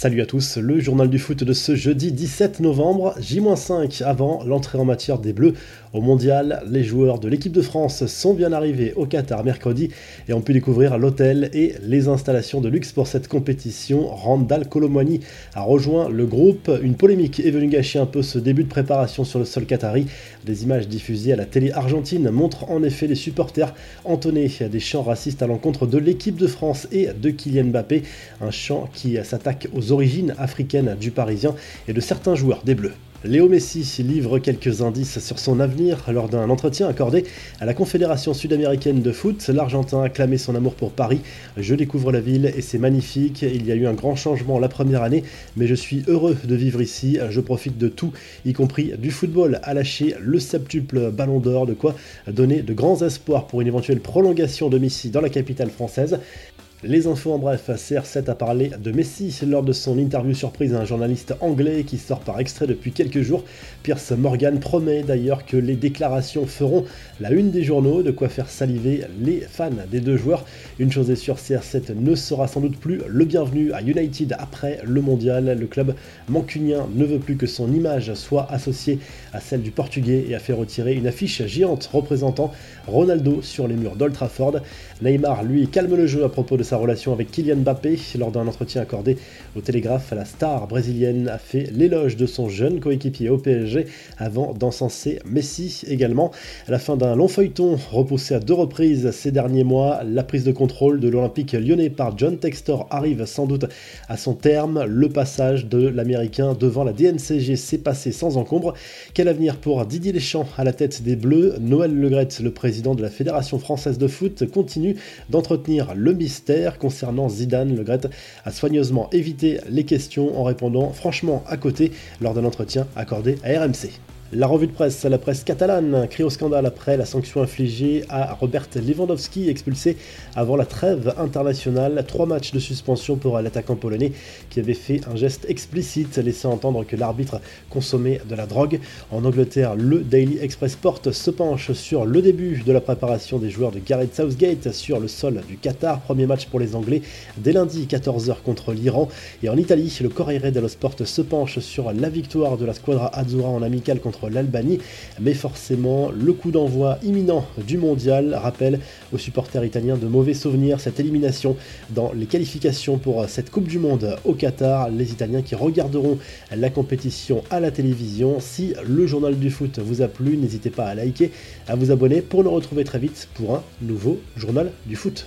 Salut à tous, le journal du foot de ce jeudi 17 novembre, J-5 avant l'entrée en matière des Bleus au mondial. Les joueurs de l'équipe de France sont bien arrivés au Qatar mercredi et ont pu découvrir l'hôtel et les installations de luxe pour cette compétition. Randall Colomwani a rejoint le groupe. Une polémique est venue gâcher un peu ce début de préparation sur le sol qatari. Des images diffusées à la télé argentine montrent en effet les supporters entonner des chants racistes à l'encontre de l'équipe de France et de Kylian Mbappé. Un chant qui s'attaque aux origines africaines du Parisien et de certains joueurs des Bleus. Léo Messi livre quelques indices sur son avenir lors d'un entretien accordé à la Confédération sud-américaine de foot. L'Argentin a clamé son amour pour Paris. Je découvre la ville et c'est magnifique. Il y a eu un grand changement la première année, mais je suis heureux de vivre ici. Je profite de tout, y compris du football, à lâcher le septuple ballon d'or, de quoi donner de grands espoirs pour une éventuelle prolongation de Messi dans la capitale française. Les infos en bref, CR7 a parlé de Messi lors de son interview surprise à un journaliste anglais qui sort par extrait depuis quelques jours. Pierce Morgan promet d'ailleurs que les déclarations feront la une des journaux, de quoi faire saliver les fans des deux joueurs. Une chose est sûre, CR7 ne sera sans doute plus le bienvenu à United après le mondial. Le club mancunien ne veut plus que son image soit associée à celle du portugais et a fait retirer une affiche géante représentant Ronaldo sur les murs d'Old Trafford. Neymar, lui, calme le jeu à propos de sa relation avec Kylian Mbappé. Lors d'un entretien accordé au Télégraphe, la star brésilienne a fait l'éloge de son jeune coéquipier au PSG avant d'encenser Messi également. À la fin d'un long feuilleton repoussé à deux reprises ces derniers mois, la prise de contrôle de l'Olympique lyonnais par John Textor arrive sans doute à son terme. Le passage de l'Américain devant la DNCG s'est passé sans encombre. Quel avenir pour Didier Deschamps à la tête des Bleus? Noël Legrette, le président de la Fédération française de foot, continue d'entretenir le mystère concernant Zidane. Le Gret a soigneusement évité les questions en répondant franchement à côté lors d'un entretien accordé à RMC. La revue de presse, la presse catalane crie au scandale après la sanction infligée à Robert Lewandowski, expulsé avant la trêve internationale. Trois matchs de suspension pour l'attaquant polonais qui avait fait un geste explicite laissant entendre que l'arbitre consommait de la drogue. En Angleterre, le Daily Express Sport se penche sur le début de la préparation des joueurs de Gareth Southgate sur le sol du Qatar. Premier match pour les Anglais dès lundi 14h contre l'Iran. Et en Italie, le Corriere dello Sport se penche sur la victoire de la Squadra Azzurra en amical contre l'Albanie. Mais forcément, le coup d'envoi imminent du mondial rappelle aux supporters italiens de mauvais souvenirs cette élimination dans les qualifications pour cette Coupe du Monde au Qatar. Les Italiens qui regarderont la compétition à la télévision. Si le journal du foot vous a plu, n'hésitez pas à liker, à vous abonner pour nous retrouver très vite pour un nouveau journal du foot.